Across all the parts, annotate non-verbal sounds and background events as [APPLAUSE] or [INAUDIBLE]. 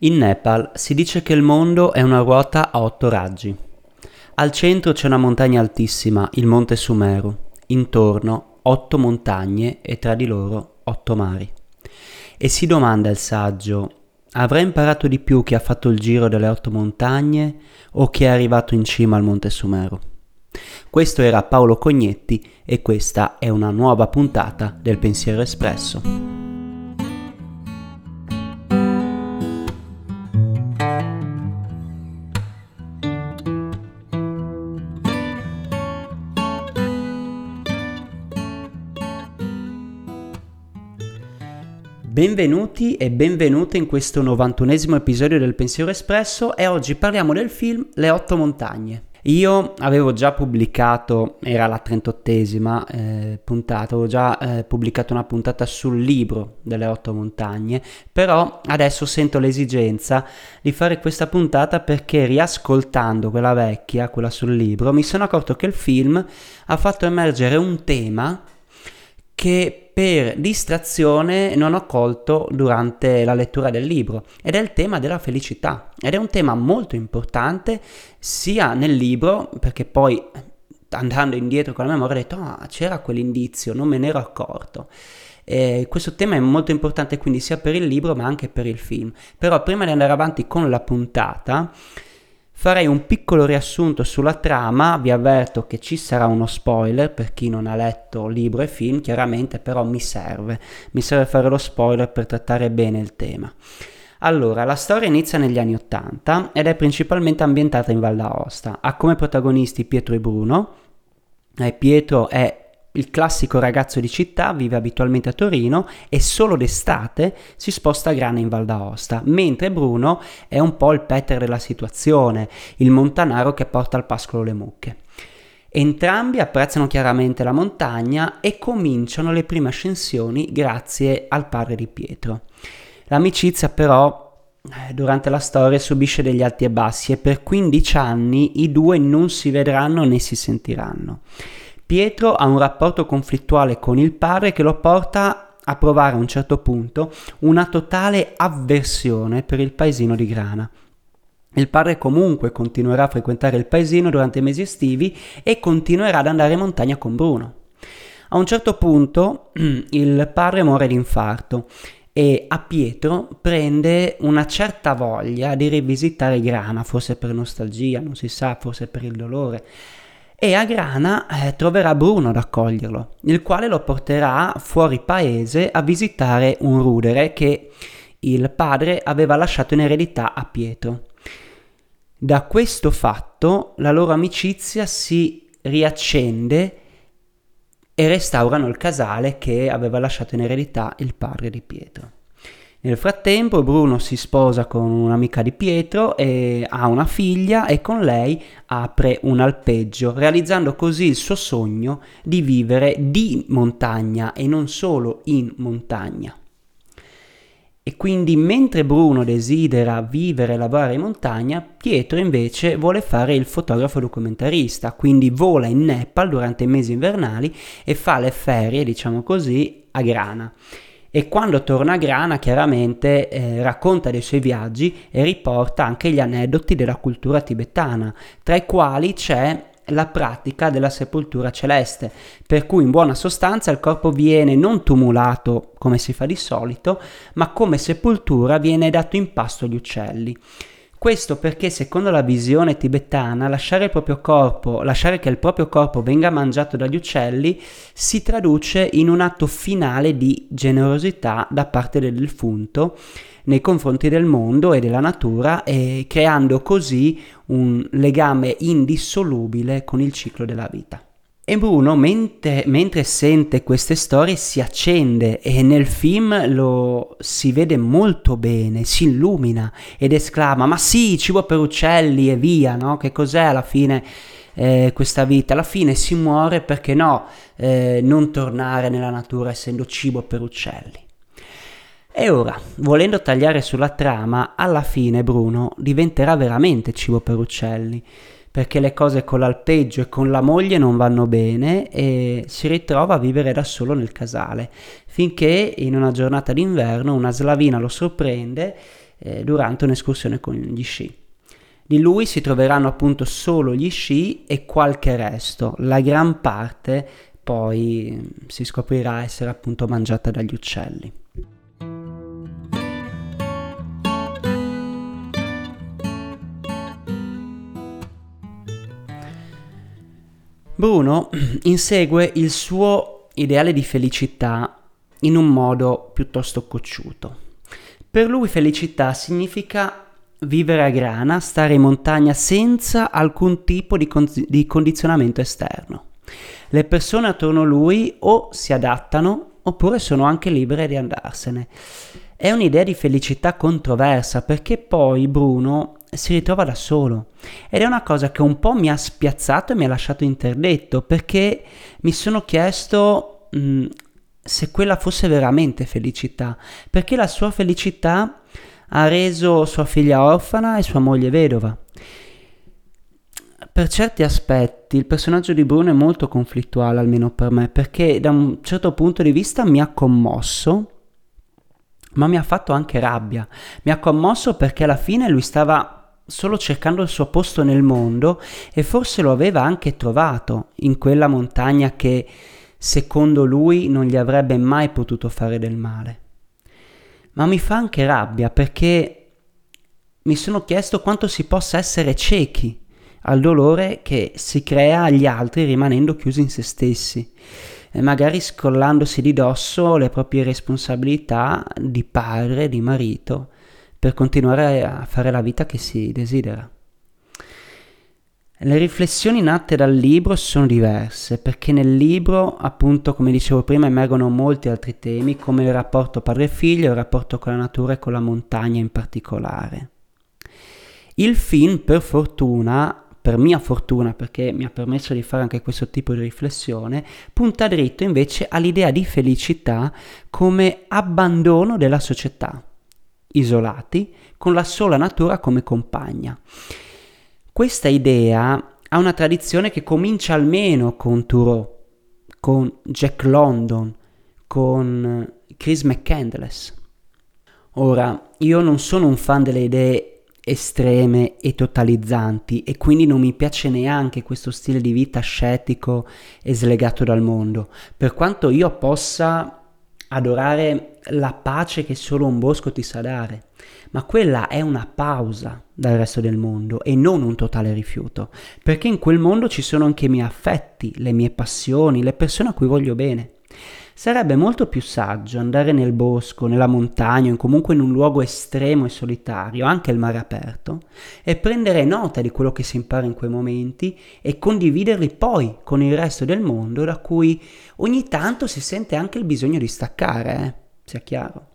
In Nepal si dice che il mondo è una ruota a otto raggi. Al centro c'è una montagna altissima, il monte Sumeru. Intorno otto montagne e tra di loro otto mari. E si domanda il saggio, avrà imparato di più chi ha fatto il giro delle otto montagne o chi è arrivato in cima al monte Sumeru? Questo era Paolo Cognetti e questa è una nuova puntata del Pensiero Espresso. Benvenuti e benvenute in questo 91esimo episodio del Pensiero Espresso e oggi parliamo del film Le otto montagne. Io avevo già pubblicato, era la 38esima eh, puntata, avevo già eh, pubblicato una puntata sul libro delle otto montagne, però adesso sento l'esigenza di fare questa puntata perché riascoltando quella vecchia, quella sul libro, mi sono accorto che il film ha fatto emergere un tema che per distrazione non ho colto durante la lettura del libro. Ed è il tema della felicità. Ed è un tema molto importante sia nel libro perché poi andando indietro con la memoria ho detto ah c'era quell'indizio non me ne ero accorto eh, questo tema è molto importante quindi sia per il libro ma anche per il film. Però prima di andare avanti con la puntata Farei un piccolo riassunto sulla trama, vi avverto che ci sarà uno spoiler per chi non ha letto libro e film, chiaramente però mi serve, mi serve fare lo spoiler per trattare bene il tema. Allora, la storia inizia negli anni Ottanta ed è principalmente ambientata in Val d'Aosta. Ha come protagonisti Pietro e Bruno. Pietro è il classico ragazzo di città vive abitualmente a Torino e solo d'estate si sposta a Grana in Val d'Aosta, mentre Bruno è un po' il Peter della situazione, il montanaro che porta al pascolo le mucche. Entrambi apprezzano chiaramente la montagna e cominciano le prime ascensioni grazie al padre di Pietro. L'amicizia però eh, durante la storia subisce degli alti e bassi e per 15 anni i due non si vedranno né si sentiranno. Pietro ha un rapporto conflittuale con il padre che lo porta a provare a un certo punto una totale avversione per il paesino di Grana. Il padre comunque continuerà a frequentare il paesino durante i mesi estivi e continuerà ad andare in montagna con Bruno. A un certo punto [CLEARS THROAT] il padre muore di infarto e a Pietro prende una certa voglia di rivisitare Grana, forse per nostalgia, non si sa, forse per il dolore e a Grana eh, troverà Bruno ad accoglierlo, il quale lo porterà fuori paese a visitare un rudere che il padre aveva lasciato in eredità a Pietro. Da questo fatto la loro amicizia si riaccende e restaurano il casale che aveva lasciato in eredità il padre di Pietro. Nel frattempo Bruno si sposa con un'amica di Pietro e ha una figlia e con lei apre un alpeggio, realizzando così il suo sogno di vivere di montagna e non solo in montagna. E quindi mentre Bruno desidera vivere e lavorare in montagna, Pietro invece vuole fare il fotografo documentarista, quindi vola in Nepal durante i mesi invernali e fa le ferie, diciamo così, a Grana e quando torna a Grana chiaramente eh, racconta dei suoi viaggi e riporta anche gli aneddoti della cultura tibetana, tra i quali c'è la pratica della sepoltura celeste, per cui in buona sostanza il corpo viene non tumulato come si fa di solito, ma come sepoltura viene dato in pasto agli uccelli. Questo perché secondo la visione tibetana lasciare il proprio corpo, lasciare che il proprio corpo venga mangiato dagli uccelli si traduce in un atto finale di generosità da parte del defunto nei confronti del mondo e della natura e creando così un legame indissolubile con il ciclo della vita. E Bruno, mentre, mentre, sente queste storie, si accende e nel film lo si vede molto bene, si illumina ed esclama: Ma sì, cibo per uccelli e via, no? Che cos'è alla fine eh, questa vita? Alla fine si muore perché no, eh, non tornare nella natura essendo cibo per uccelli. E ora, volendo tagliare sulla trama, alla fine Bruno diventerà veramente cibo per uccelli perché le cose con l'alpeggio e con la moglie non vanno bene e si ritrova a vivere da solo nel casale, finché in una giornata d'inverno una slavina lo sorprende eh, durante un'escursione con gli sci. Di lui si troveranno appunto solo gli sci e qualche resto, la gran parte poi si scoprirà essere appunto mangiata dagli uccelli. Bruno insegue il suo ideale di felicità in un modo piuttosto cocciuto. Per lui felicità significa vivere a grana, stare in montagna senza alcun tipo di, con- di condizionamento esterno. Le persone attorno a lui o si adattano oppure sono anche libere di andarsene. È un'idea di felicità controversa perché poi Bruno si ritrova da solo ed è una cosa che un po' mi ha spiazzato e mi ha lasciato interdetto perché mi sono chiesto mh, se quella fosse veramente felicità, perché la sua felicità ha reso sua figlia orfana e sua moglie vedova. Per certi aspetti il personaggio di Bruno è molto conflittuale, almeno per me, perché da un certo punto di vista mi ha commosso, ma mi ha fatto anche rabbia. Mi ha commosso perché alla fine lui stava solo cercando il suo posto nel mondo e forse lo aveva anche trovato in quella montagna che secondo lui non gli avrebbe mai potuto fare del male. Ma mi fa anche rabbia perché mi sono chiesto quanto si possa essere ciechi al dolore che si crea agli altri rimanendo chiusi in se stessi e magari scollandosi di dosso le proprie responsabilità di padre, di marito, per continuare a fare la vita che si desidera. Le riflessioni nate dal libro sono diverse perché nel libro, appunto, come dicevo prima, emergono molti altri temi come il rapporto padre-figlio, il rapporto con la natura e con la montagna in particolare. Il film, per fortuna, per mia fortuna, perché mi ha permesso di fare anche questo tipo di riflessione, punta dritto invece all'idea di felicità come abbandono della società, isolati, con la sola natura come compagna. Questa idea ha una tradizione che comincia almeno con Thoreau, con Jack London, con Chris McCandless. Ora, io non sono un fan delle idee estreme e totalizzanti e quindi non mi piace neanche questo stile di vita scettico e slegato dal mondo. Per quanto io possa adorare la pace che solo un bosco ti sa dare, ma quella è una pausa dal resto del mondo e non un totale rifiuto, perché in quel mondo ci sono anche i miei affetti, le mie passioni, le persone a cui voglio bene. Sarebbe molto più saggio andare nel bosco, nella montagna o comunque in un luogo estremo e solitario, anche il mare aperto, e prendere nota di quello che si impara in quei momenti e condividerli poi con il resto del mondo da cui ogni tanto si sente anche il bisogno di staccare, eh? sia chiaro.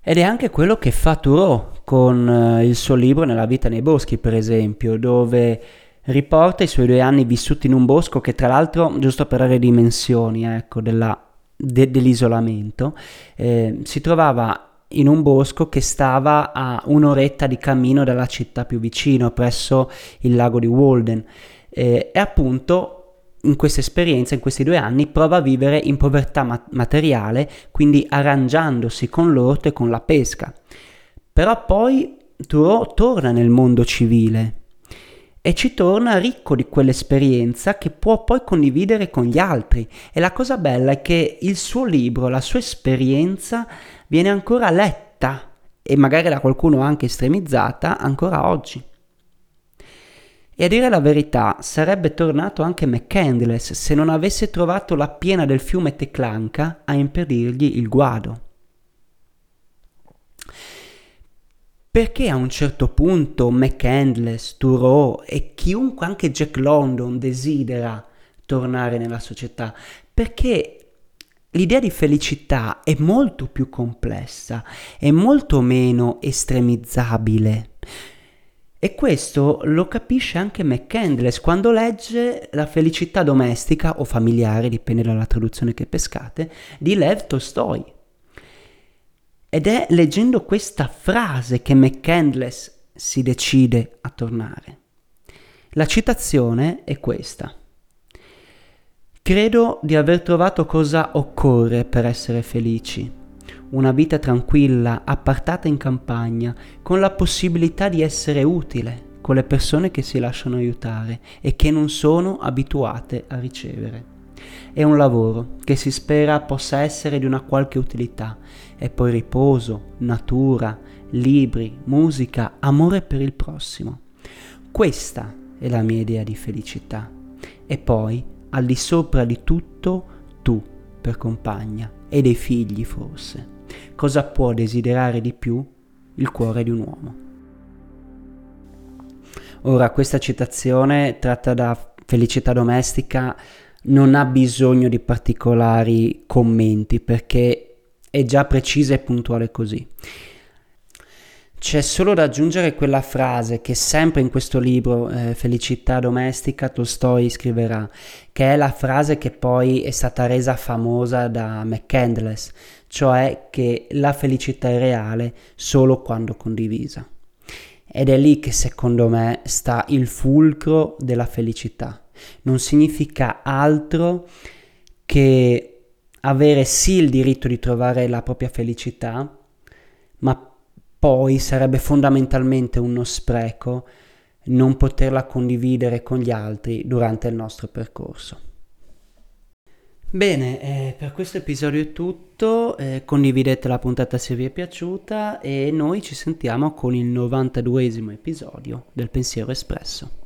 Ed è anche quello che fa Thoreau con eh, il suo libro Nella vita nei boschi, per esempio, dove riporta i suoi due anni vissuti in un bosco che tra l'altro, giusto per dare dimensioni ecco, della, de, dell'isolamento, eh, si trovava in un bosco che stava a un'oretta di cammino dalla città più vicino, presso il lago di Walden. Eh, e appunto in questa esperienza, in questi due anni, prova a vivere in povertà ma- materiale, quindi arrangiandosi con l'orto e con la pesca. Però poi Thoreau torna nel mondo civile e ci torna ricco di quell'esperienza che può poi condividere con gli altri. E la cosa bella è che il suo libro, la sua esperienza viene ancora letta e magari da qualcuno anche estremizzata ancora oggi. E a dire la verità, sarebbe tornato anche McCandless se non avesse trovato la piena del fiume Teclanca a impedirgli il guado. Perché a un certo punto McCandless, Thoreau e chiunque, anche Jack London, desidera tornare nella società? Perché l'idea di felicità è molto più complessa, è molto meno estremizzabile. E questo lo capisce anche McCandless quando legge La felicità domestica o familiare, dipende dalla traduzione che pescate, di Lev Tolstoi. Ed è leggendo questa frase che McCandless si decide a tornare. La citazione è questa. Credo di aver trovato cosa occorre per essere felici. una vita tranquilla, appartata in campagna, con la possibilità di essere utile con le persone che si lasciano aiutare e che non sono abituate a ricevere. È un lavoro che si spera possa essere di una qualche utilità e poi riposo, natura, libri, musica, amore per il prossimo. Questa è la mia idea di felicità. E poi, al di sopra di tutto, tu per compagna e dei figli forse. Cosa può desiderare di più il cuore di un uomo? Ora, questa citazione tratta da felicità domestica non ha bisogno di particolari commenti perché è già precisa e puntuale così. C'è solo da aggiungere quella frase che sempre in questo libro, eh, Felicità domestica, Tolstoi scriverà, che è la frase che poi è stata resa famosa da McCandless, cioè che la felicità è reale solo quando condivisa. Ed è lì che secondo me sta il fulcro della felicità. Non significa altro che avere sì il diritto di trovare la propria felicità, ma poi sarebbe fondamentalmente uno spreco non poterla condividere con gli altri durante il nostro percorso. Bene, eh, per questo episodio è tutto, eh, condividete la puntata se vi è piaciuta e noi ci sentiamo con il 92esimo episodio del Pensiero Espresso.